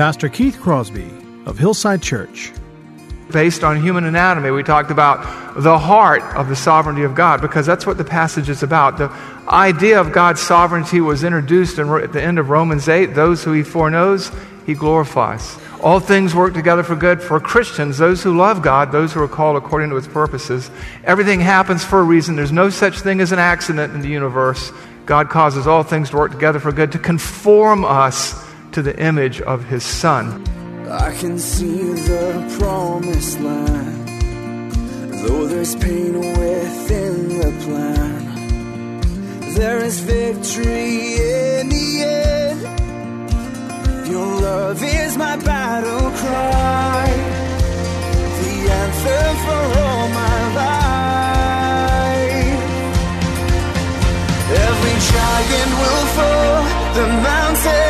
Pastor Keith Crosby of Hillside Church. Based on human anatomy, we talked about the heart of the sovereignty of God because that's what the passage is about. The idea of God's sovereignty was introduced in, at the end of Romans 8. Those who he foreknows, he glorifies. All things work together for good for Christians, those who love God, those who are called according to his purposes. Everything happens for a reason. There's no such thing as an accident in the universe. God causes all things to work together for good to conform us to the image of his Son. I can see the promised land, though there's pain within the plan. There is victory in the end. Your love is my battle cry, the for all my life. Every giant will fall, the move,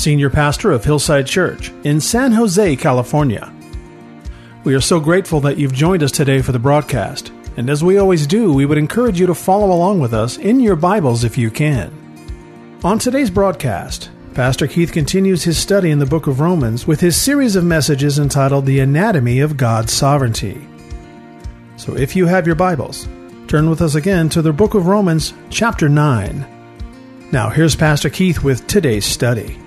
Senior Pastor of Hillside Church in San Jose, California. We are so grateful that you've joined us today for the broadcast, and as we always do, we would encourage you to follow along with us in your Bibles if you can. On today's broadcast, Pastor Keith continues his study in the book of Romans with his series of messages entitled The Anatomy of God's Sovereignty. So if you have your Bibles, Turn with us again to the book of Romans, chapter 9. Now, here's Pastor Keith with today's study.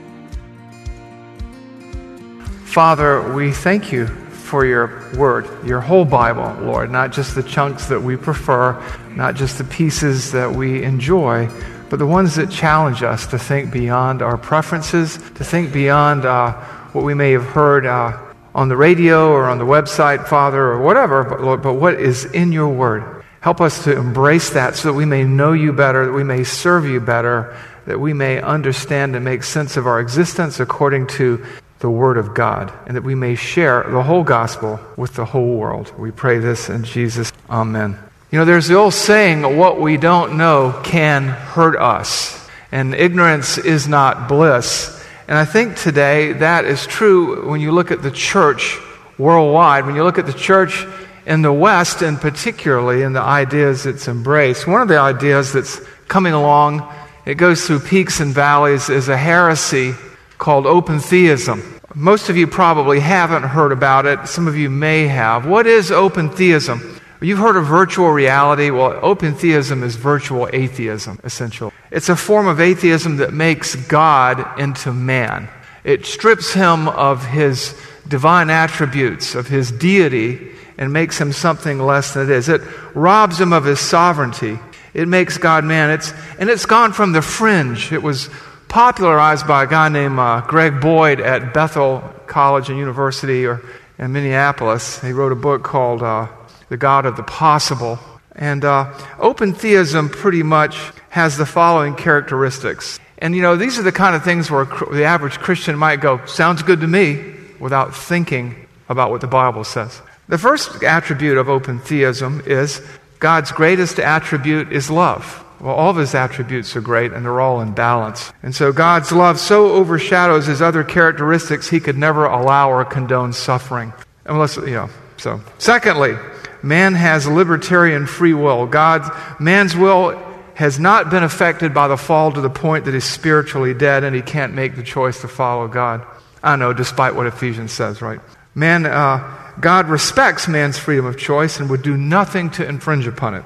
Father, we thank you for your word, your whole Bible, Lord, not just the chunks that we prefer, not just the pieces that we enjoy, but the ones that challenge us to think beyond our preferences, to think beyond uh, what we may have heard uh, on the radio or on the website, Father, or whatever, but, Lord, but what is in your word. Help us to embrace that so that we may know you better, that we may serve you better, that we may understand and make sense of our existence according to the Word of God, and that we may share the whole gospel with the whole world. We pray this in Jesus. Amen. You know, there's the old saying, what we don't know can hurt us, and ignorance is not bliss. And I think today that is true when you look at the church worldwide. When you look at the church in the West, and particularly in the ideas it's embraced. One of the ideas that's coming along, it goes through peaks and valleys, is a heresy called open theism. Most of you probably haven't heard about it. Some of you may have. What is open theism? You've heard of virtual reality. Well, open theism is virtual atheism, essentially. It's a form of atheism that makes God into man. It strips him of his divine attributes, of his deity, and makes him something less than it is. It robs him of his sovereignty. It makes God man. It's, and it's gone from the fringe. It was popularized by a guy named uh, Greg Boyd at Bethel College and University or in Minneapolis. He wrote a book called uh, The God of the Possible. And uh, open theism pretty much has the following characteristics. And you know, these are the kind of things where the average Christian might go, sounds good to me, without thinking about what the Bible says. The first attribute of open theism is God's greatest attribute is love. Well, all of his attributes are great and they're all in balance. And so God's love so overshadows his other characteristics, he could never allow or condone suffering. Unless, you know, so. Secondly, man has libertarian free will. God, man's will has not been affected by the fall to the point that he's spiritually dead and he can't make the choice to follow God. I know, despite what Ephesians says, right? Man, uh, God respects man's freedom of choice and would do nothing to infringe upon it.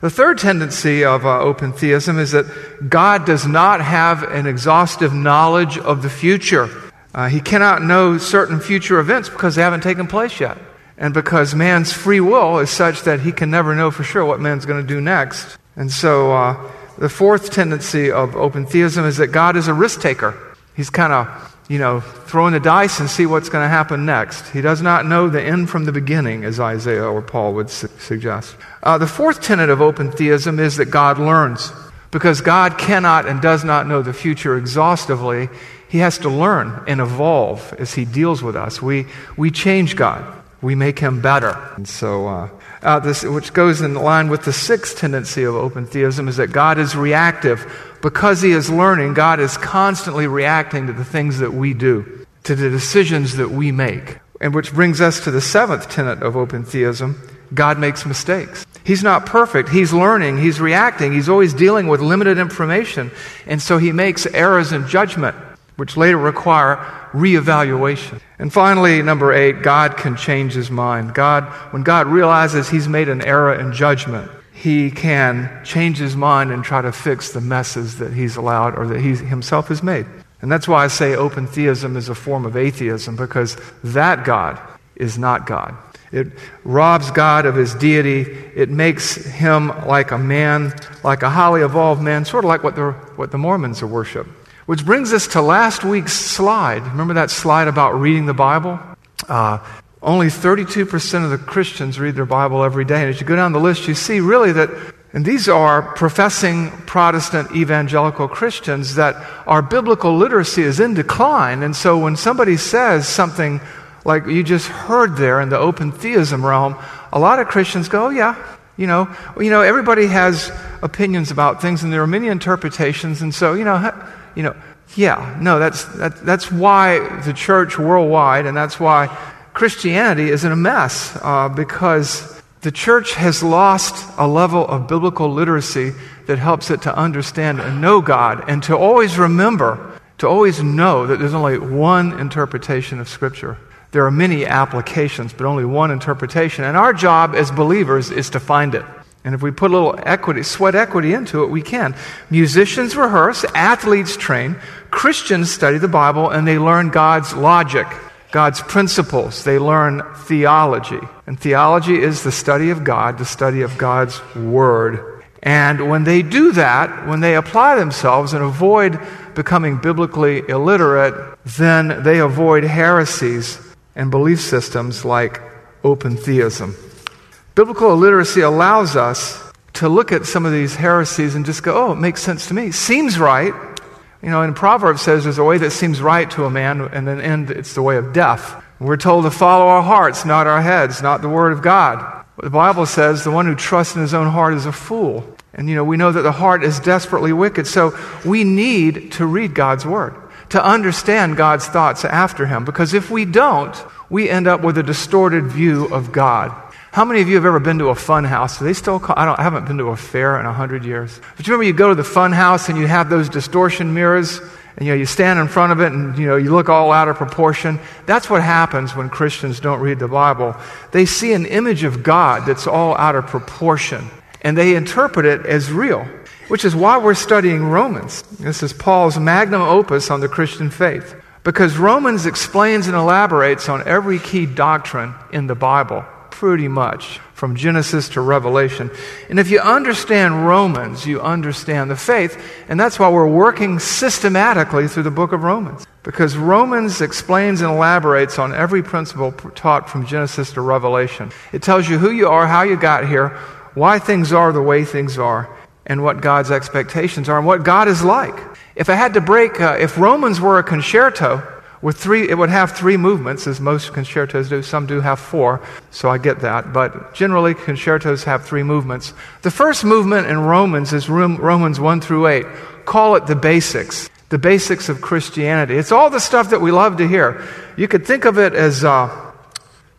The third tendency of uh, open theism is that God does not have an exhaustive knowledge of the future. Uh, he cannot know certain future events because they haven't taken place yet. And because man's free will is such that he can never know for sure what man's going to do next. And so uh, the fourth tendency of open theism is that God is a risk taker. He's kind of you know, throwing the dice and see what's going to happen next. He does not know the end from the beginning, as Isaiah or Paul would su- suggest. Uh, the fourth tenet of open theism is that God learns. Because God cannot and does not know the future exhaustively, He has to learn and evolve as He deals with us. We, we change God, we make Him better. And so, uh, uh, this, which goes in line with the sixth tendency of open theism, is that God is reactive. Because He is learning, God is constantly reacting to the things that we do, to the decisions that we make. And which brings us to the seventh tenet of open theism God makes mistakes. He's not perfect. He's learning. He's reacting. He's always dealing with limited information. And so he makes errors in judgment, which later require reevaluation. And finally, number eight, God can change his mind. God, when God realizes he's made an error in judgment, he can change his mind and try to fix the messes that he's allowed or that he himself has made. And that's why I say open theism is a form of atheism, because that God is not God. It robs God of his deity. It makes him like a man, like a highly evolved man, sort of like what the, what the Mormons worship. Which brings us to last week's slide. Remember that slide about reading the Bible? Uh, only 32% of the Christians read their Bible every day. And as you go down the list, you see really that, and these are professing Protestant evangelical Christians, that our biblical literacy is in decline. And so when somebody says something like you just heard there in the open theism realm, a lot of Christians go, oh, yeah, you know, you know, everybody has opinions about things, and there are many interpretations, and so, you know, you know, yeah, no, that's, that, that's why the church worldwide, and that's why Christianity is in a mess, uh, because the church has lost a level of biblical literacy that helps it to understand and know God, and to always remember, to always know that there's only one interpretation of Scripture. There are many applications, but only one interpretation. And our job as believers is to find it. And if we put a little equity, sweat equity into it, we can. Musicians rehearse, athletes train, Christians study the Bible, and they learn God's logic, God's principles. They learn theology. And theology is the study of God, the study of God's Word. And when they do that, when they apply themselves and avoid becoming biblically illiterate, then they avoid heresies and belief systems like open theism. Biblical illiteracy allows us to look at some of these heresies and just go, oh, it makes sense to me. Seems right. You know, in Proverbs says there's a way that seems right to a man, and then end it's the way of death. We're told to follow our hearts, not our heads, not the word of God. The Bible says the one who trusts in his own heart is a fool. And you know, we know that the heart is desperately wicked, so we need to read God's word to understand God's thoughts after Him. Because if we don't, we end up with a distorted view of God. How many of you have ever been to a fun house? Do they still call, I, don't, I haven't been to a fair in a hundred years. But you remember you go to the fun house and you have those distortion mirrors and you know you stand in front of it and you know you look all out of proportion. That's what happens when Christians don't read the Bible. They see an image of God that's all out of proportion and they interpret it as real which is why we're studying Romans. This is Paul's magnum opus on the Christian faith. Because Romans explains and elaborates on every key doctrine in the Bible, pretty much, from Genesis to Revelation. And if you understand Romans, you understand the faith. And that's why we're working systematically through the book of Romans. Because Romans explains and elaborates on every principle taught from Genesis to Revelation. It tells you who you are, how you got here, why things are the way things are and what God's expectations are and what God is like. If I had to break, uh, if Romans were a concerto with three, it would have three movements, as most concertos do. Some do have four, so I get that. But generally, concertos have three movements. The first movement in Romans is Romans 1 through 8. Call it the basics, the basics of Christianity. It's all the stuff that we love to hear. You could think of it as, uh,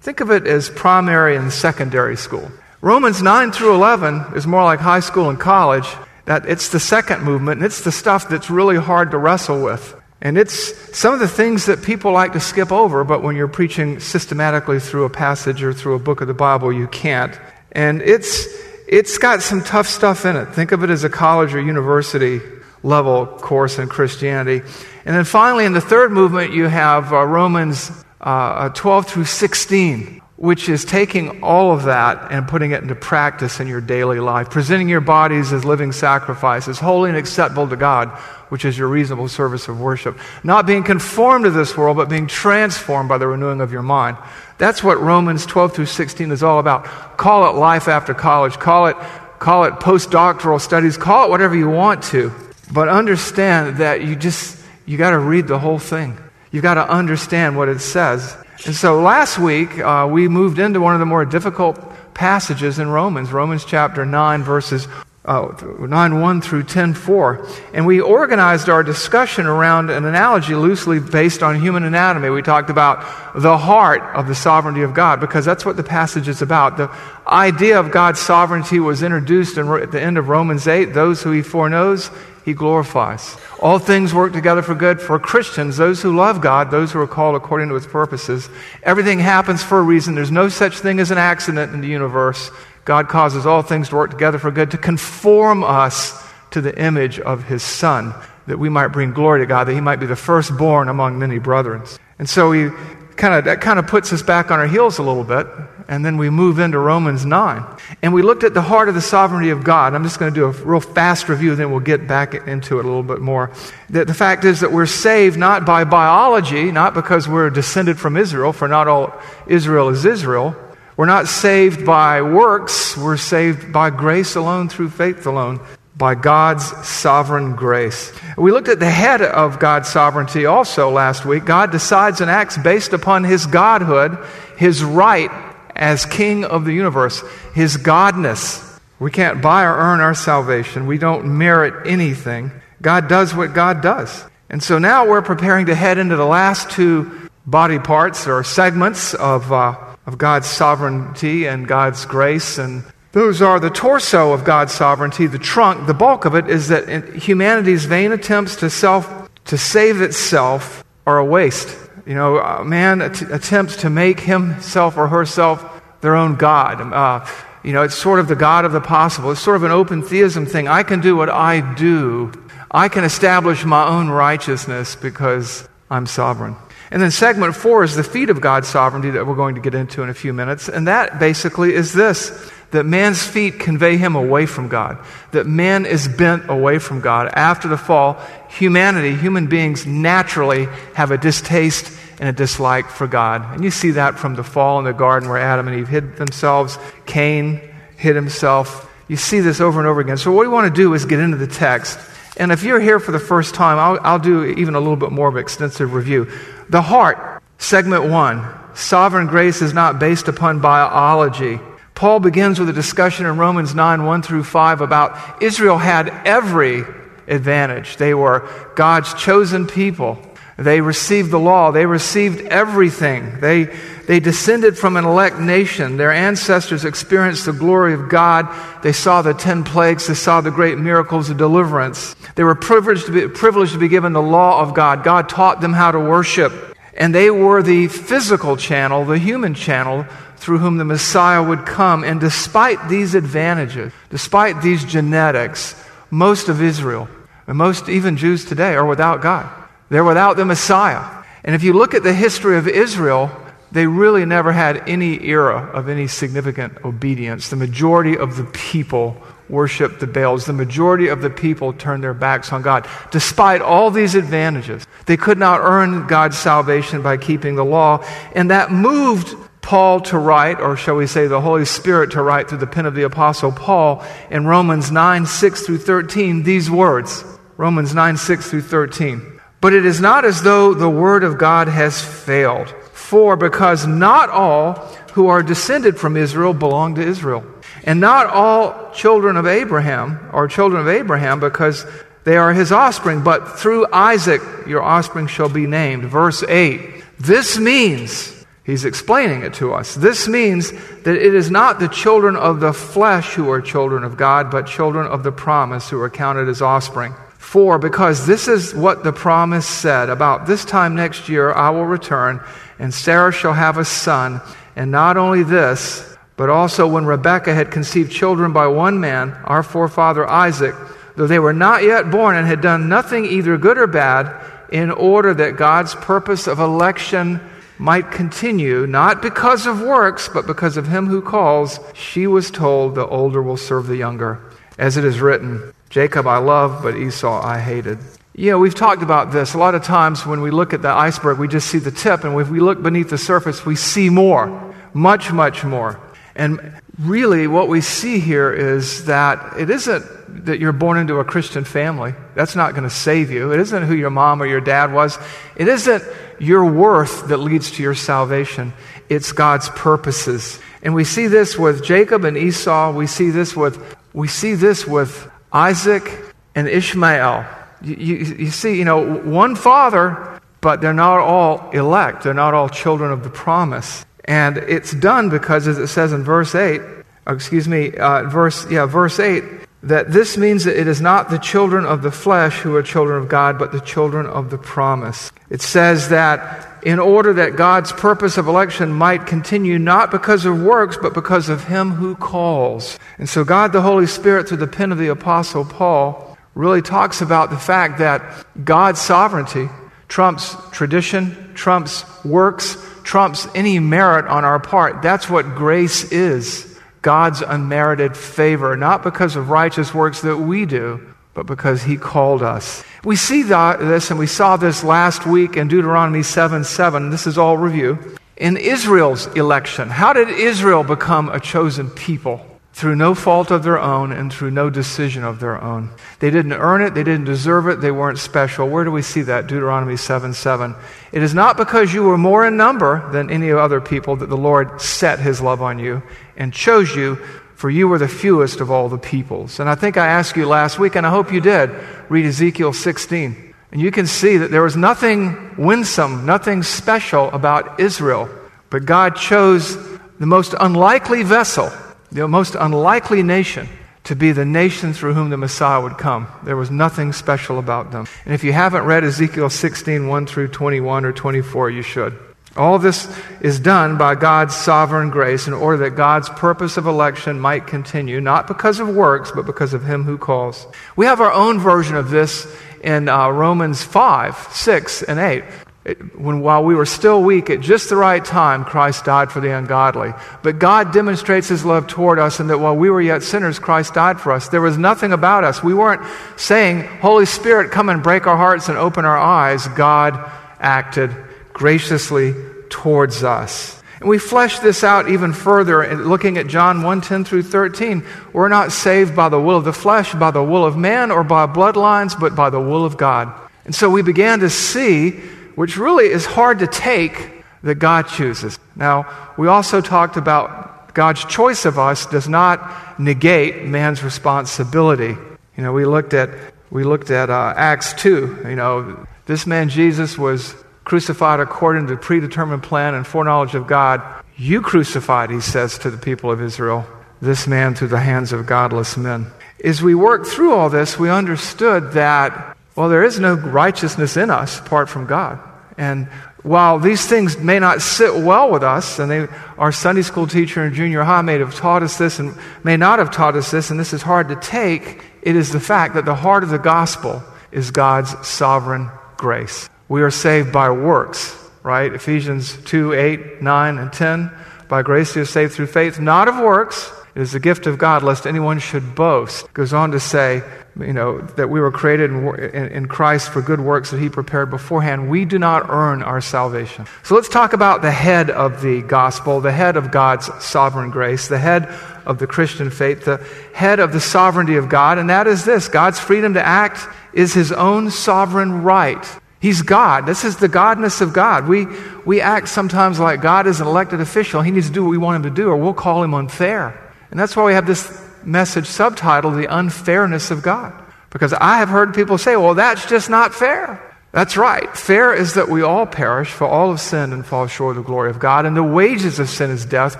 think of it as primary and secondary school. Romans 9 through 11 is more like high school and college. That it's the second movement, and it's the stuff that's really hard to wrestle with. And it's some of the things that people like to skip over, but when you're preaching systematically through a passage or through a book of the Bible, you can't. And it's, it's got some tough stuff in it. Think of it as a college or university level course in Christianity. And then finally, in the third movement, you have uh, Romans uh, 12 through 16 which is taking all of that and putting it into practice in your daily life, presenting your bodies as living sacrifices, holy and acceptable to God, which is your reasonable service of worship. Not being conformed to this world, but being transformed by the renewing of your mind. That's what Romans 12 through 16 is all about. Call it life after college. Call it call it postdoctoral studies, call it whatever you want to. But understand that you just, you got to read the whole thing. You've got to understand what it says. And so last week, uh, we moved into one of the more difficult passages in Romans, Romans chapter 9, verses uh, 9 1 through 10 4. And we organized our discussion around an analogy loosely based on human anatomy. We talked about the heart of the sovereignty of God, because that's what the passage is about. The idea of God's sovereignty was introduced in, at the end of Romans 8. Those who he foreknows, he glorifies. All things work together for good for Christians, those who love God, those who are called according to his purposes. Everything happens for a reason. There's no such thing as an accident in the universe. God causes all things to work together for good to conform us to the image of his Son, that we might bring glory to God, that he might be the firstborn among many brethren. And so we kind of, that kind of puts us back on our heels a little bit. And then we move into Romans 9. And we looked at the heart of the sovereignty of God. I'm just going to do a real fast review, then we'll get back into it a little bit more. That the fact is that we're saved not by biology, not because we're descended from Israel, for not all Israel is Israel, we're not saved by works, we're saved by grace alone, through faith alone, by God's sovereign grace. We looked at the head of God's sovereignty also last week. God decides and acts based upon his godhood, his right as king of the universe, his godness. We can't buy or earn our salvation, we don't merit anything. God does what God does. And so now we're preparing to head into the last two body parts or segments of. Uh, of God's sovereignty and God's grace. And those are the torso of God's sovereignty. The trunk, the bulk of it, is that humanity's vain attempts to self to save itself are a waste. You know, man attempts to make himself or herself their own God. Uh, you know, it's sort of the God of the possible. It's sort of an open theism thing. I can do what I do. I can establish my own righteousness because I'm sovereign. And then segment four is the feet of God's sovereignty that we're going to get into in a few minutes. And that basically is this that man's feet convey him away from God, that man is bent away from God. After the fall, humanity, human beings naturally have a distaste and a dislike for God. And you see that from the fall in the garden where Adam and Eve hid themselves, Cain hid himself. You see this over and over again. So, what we want to do is get into the text. And if you're here for the first time, I'll, I'll do even a little bit more of an extensive review. The heart, segment one. Sovereign grace is not based upon biology. Paul begins with a discussion in Romans 9 1 through 5 about Israel had every advantage. They were God's chosen people. They received the law. They received everything. They, they descended from an elect nation. Their ancestors experienced the glory of God. They saw the ten plagues. They saw the great miracles of deliverance. They were privileged to be, privileged to be given the law of God. God taught them how to worship. And they were the physical channel, the human channel through whom the Messiah would come. And despite these advantages, despite these genetics, most of Israel, and most even Jews today, are without God. They're without the Messiah. And if you look at the history of Israel, they really never had any era of any significant obedience. The majority of the people worshiped the Baals. The majority of the people turned their backs on God. Despite all these advantages, they could not earn God's salvation by keeping the law. And that moved Paul to write, or shall we say the Holy Spirit to write through the pen of the Apostle Paul in Romans 9 6 through 13 these words. Romans 9 6 through 13. But it is not as though the word of God has failed. For because not all who are descended from Israel belong to Israel. And not all children of Abraham are children of Abraham because they are his offspring, but through Isaac your offspring shall be named. Verse 8. This means, he's explaining it to us, this means that it is not the children of the flesh who are children of God, but children of the promise who are counted as offspring. For, because this is what the promise said about this time next year I will return, and Sarah shall have a son. And not only this, but also when Rebekah had conceived children by one man, our forefather Isaac, though they were not yet born and had done nothing either good or bad, in order that God's purpose of election might continue, not because of works, but because of him who calls, she was told, the older will serve the younger. As it is written, Jacob I loved, but Esau I hated. Yeah, we've talked about this. A lot of times when we look at the iceberg, we just see the tip, and if we look beneath the surface, we see more. Much, much more. And really what we see here is that it isn't that you're born into a Christian family. That's not going to save you. It isn't who your mom or your dad was. It isn't your worth that leads to your salvation. It's God's purposes. And we see this with Jacob and Esau. We see this with, we see this with Isaac and Ishmael. You, you, you see, you know, one father, but they're not all elect. They're not all children of the promise. And it's done because, as it says in verse 8, excuse me, uh, verse, yeah, verse 8, that this means that it is not the children of the flesh who are children of God, but the children of the promise. It says that in order that God's purpose of election might continue not because of works, but because of him who calls. And so God the Holy Spirit, through the pen of the Apostle Paul, really talks about the fact that God's sovereignty trumps tradition, trumps works, trumps any merit on our part. That's what grace is. God's unmerited favor, not because of righteous works that we do, but because He called us. We see this, and we saw this last week in Deuteronomy 7 7. This is all review. In Israel's election, how did Israel become a chosen people? Through no fault of their own and through no decision of their own. They didn't earn it, they didn't deserve it, they weren't special. Where do we see that? Deuteronomy 7 7. It is not because you were more in number than any other people that the Lord set his love on you and chose you, for you were the fewest of all the peoples. And I think I asked you last week, and I hope you did, read Ezekiel 16. And you can see that there was nothing winsome, nothing special about Israel. But God chose the most unlikely vessel, the most unlikely nation, to be the nation through whom the Messiah would come. There was nothing special about them. And if you haven't read Ezekiel 16, 1 through 21 or 24, you should. All this is done by God's sovereign grace in order that God's purpose of election might continue, not because of works, but because of Him who calls. We have our own version of this in uh, Romans 5, 6, and 8. It, when while we were still weak, at just the right time, Christ died for the ungodly. But God demonstrates His love toward us, and that while we were yet sinners, Christ died for us. There was nothing about us. We weren't saying, Holy Spirit, come and break our hearts and open our eyes. God acted graciously towards us. And we flesh this out even further looking at John 1 10 through 13. We're not saved by the will of the flesh, by the will of man, or by bloodlines, but by the will of God. And so we began to see, which really is hard to take, that God chooses. Now, we also talked about God's choice of us does not negate man's responsibility. You know, we looked at, we looked at uh, Acts 2. You know, this man Jesus was crucified according to the predetermined plan and foreknowledge of God. You crucified, he says to the people of Israel, this man through the hands of godless men. As we worked through all this, we understood that, well, there is no righteousness in us apart from God. And while these things may not sit well with us, and they, our Sunday school teacher in junior high may have taught us this and may not have taught us this, and this is hard to take, it is the fact that the heart of the gospel is God's sovereign grace. We are saved by works, right? Ephesians 2 8, 9, and 10. By grace you are saved through faith, not of works. It is the gift of God, lest anyone should boast. Goes on to say, you know, that we were created in, in, in, Christ for good works that He prepared beforehand. We do not earn our salvation. So let's talk about the head of the gospel, the head of God's sovereign grace, the head of the Christian faith, the head of the sovereignty of God, and that is this God's freedom to act is His own sovereign right. He's God. This is the godness of God. We, we act sometimes like God is an elected official. He needs to do what we want him to do, or we'll call him unfair. And that's why we have this message subtitled, The Unfairness of God. Because I have heard people say, well, that's just not fair. That's right. Fair is that we all perish, for all have sinned and fall short of the glory of God. And the wages of sin is death,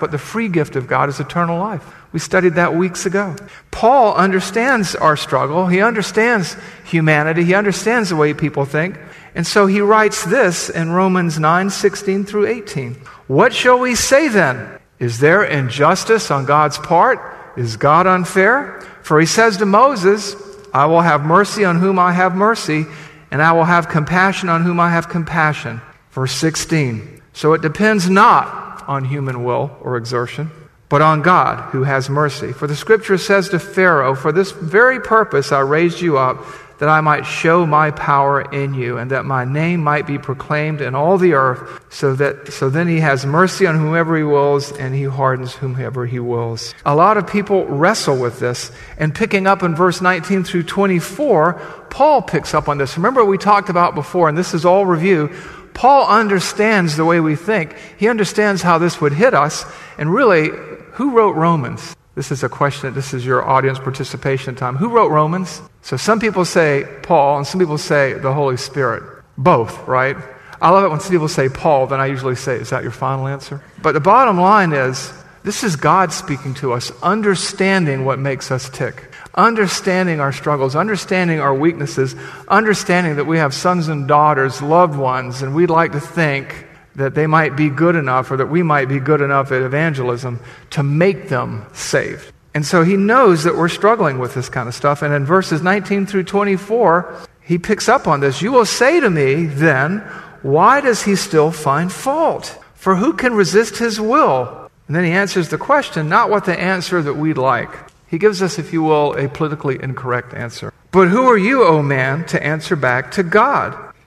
but the free gift of God is eternal life. We studied that weeks ago. Paul understands our struggle. He understands humanity. He understands the way people think. And so he writes this in Romans 9 16 through 18. What shall we say then? Is there injustice on God's part? Is God unfair? For he says to Moses, I will have mercy on whom I have mercy, and I will have compassion on whom I have compassion. Verse 16. So it depends not on human will or exertion, but on God who has mercy. For the scripture says to Pharaoh, For this very purpose I raised you up that I might show my power in you, and that my name might be proclaimed in all the earth, so that so then he has mercy on whomever he wills, and he hardens whomever he wills. A lot of people wrestle with this, and picking up in verse 19 through 24, Paul picks up on this. Remember we talked about before, and this is all review. Paul understands the way we think. He understands how this would hit us. And really, who wrote Romans? This is a question. This is your audience participation time. Who wrote Romans? So some people say Paul, and some people say the Holy Spirit. Both, right? I love it when some people say Paul, then I usually say, Is that your final answer? But the bottom line is this is God speaking to us, understanding what makes us tick understanding our struggles, understanding our weaknesses, understanding that we have sons and daughters, loved ones, and we'd like to think that they might be good enough or that we might be good enough at evangelism to make them saved. And so he knows that we're struggling with this kind of stuff. And in verses 19 through 24, he picks up on this. You will say to me then, why does he still find fault? For who can resist his will? And then he answers the question, not what the answer that we'd like. He gives us, if you will, a politically incorrect answer. But who are you, O man, to answer back to God?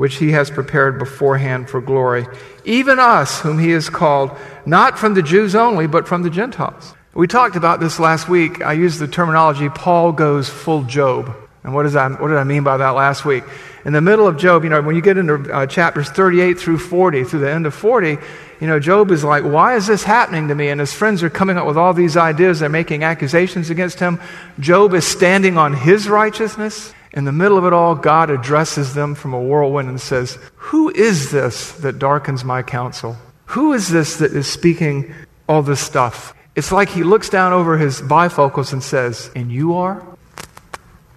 which he has prepared beforehand for glory. Even us, whom he has called, not from the Jews only, but from the Gentiles. We talked about this last week. I used the terminology Paul goes full Job. And what, does that, what did I mean by that last week? In the middle of Job, you know, when you get into uh, chapters 38 through 40, through the end of 40, you know, Job is like, why is this happening to me? And his friends are coming up with all these ideas. They're making accusations against him. Job is standing on his righteousness. In the middle of it all, God addresses them from a whirlwind and says, Who is this that darkens my counsel? Who is this that is speaking all this stuff? It's like he looks down over his bifocals and says, And you are?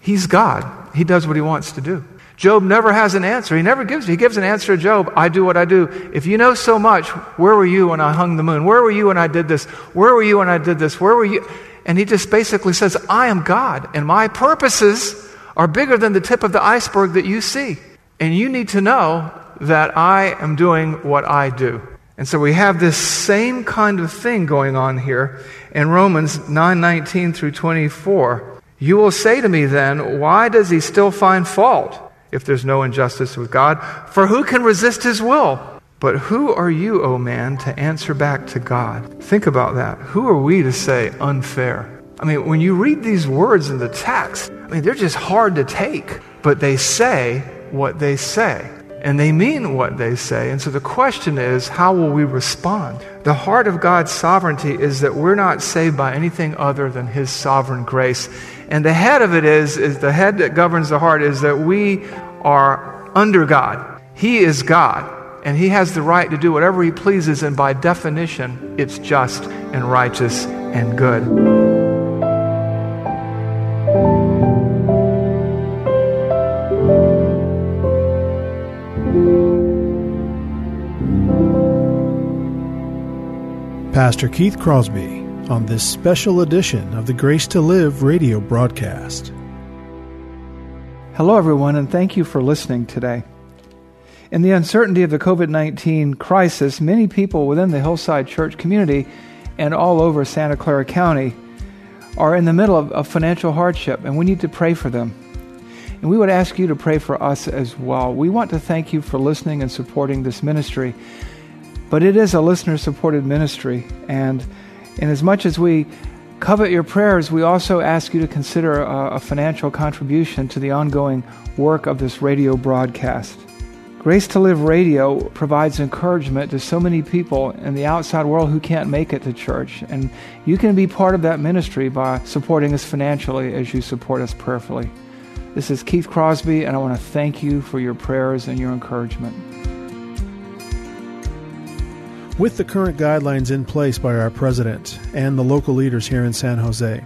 He's God. He does what he wants to do. Job never has an answer. He never gives. He gives an answer to Job. I do what I do. If you know so much, where were you when I hung the moon? Where were you when I did this? Where were you when I did this? Where were you? And he just basically says, I am God, and my purposes are bigger than the tip of the iceberg that you see. And you need to know that I am doing what I do. And so we have this same kind of thing going on here in Romans 9:19 through 24. You will say to me then, why does he still find fault? if there's no injustice with God. For who can resist his will? But who are you, O oh man, to answer back to God? Think about that. Who are we to say unfair? I mean, when you read these words in the text, Mean, they're just hard to take, but they say what they say. And they mean what they say. And so the question is, how will we respond? The heart of God's sovereignty is that we're not saved by anything other than His sovereign grace. And the head of it is, is the head that governs the heart is that we are under God. He is God, and He has the right to do whatever He pleases, and by definition, it's just and righteous and good. Pastor Keith Crosby on this special edition of the Grace to Live radio broadcast. Hello, everyone, and thank you for listening today. In the uncertainty of the COVID 19 crisis, many people within the Hillside Church community and all over Santa Clara County are in the middle of, financial hardship, and we need to pray for them. And we would ask you to pray for us as well. We want to thank you for listening and supporting this ministry. But it is a listener supported ministry, and and as much as we covet your prayers, we also ask you to consider a, a financial contribution to the ongoing work of this radio broadcast. Grace to Live Radio provides encouragement to so many people in the outside world who can't make it to church. And you can be part of that ministry by supporting us financially as you support us prayerfully. This is Keith Crosby, and I want to thank you for your prayers and your encouragement. With the current guidelines in place by our president and the local leaders here in San Jose,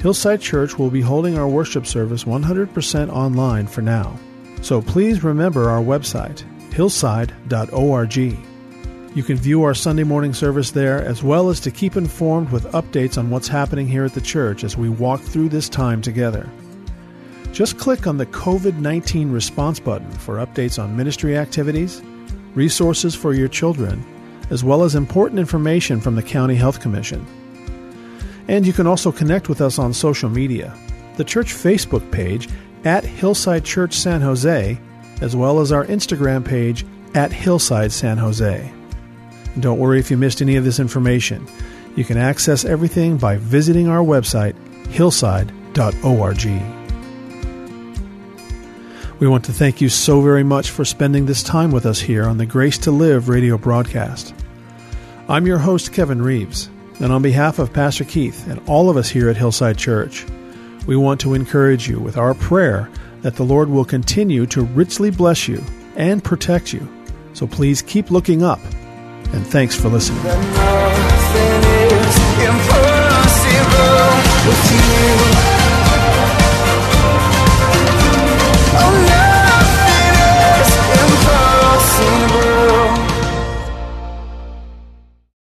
Hillside Church will be holding our worship service 100% online for now. So please remember our website, hillside.org. You can view our Sunday morning service there as well as to keep informed with updates on what's happening here at the church as we walk through this time together. Just click on the COVID 19 response button for updates on ministry activities, resources for your children, as well as important information from the County Health Commission. And you can also connect with us on social media. The church Facebook page at Hillside Church San Jose, as well as our Instagram page at Hillside San Jose. And don't worry if you missed any of this information. You can access everything by visiting our website, hillside.org. We want to thank you so very much for spending this time with us here on the Grace to Live radio broadcast. I'm your host, Kevin Reeves, and on behalf of Pastor Keith and all of us here at Hillside Church, we want to encourage you with our prayer that the Lord will continue to richly bless you and protect you. So please keep looking up, and thanks for listening.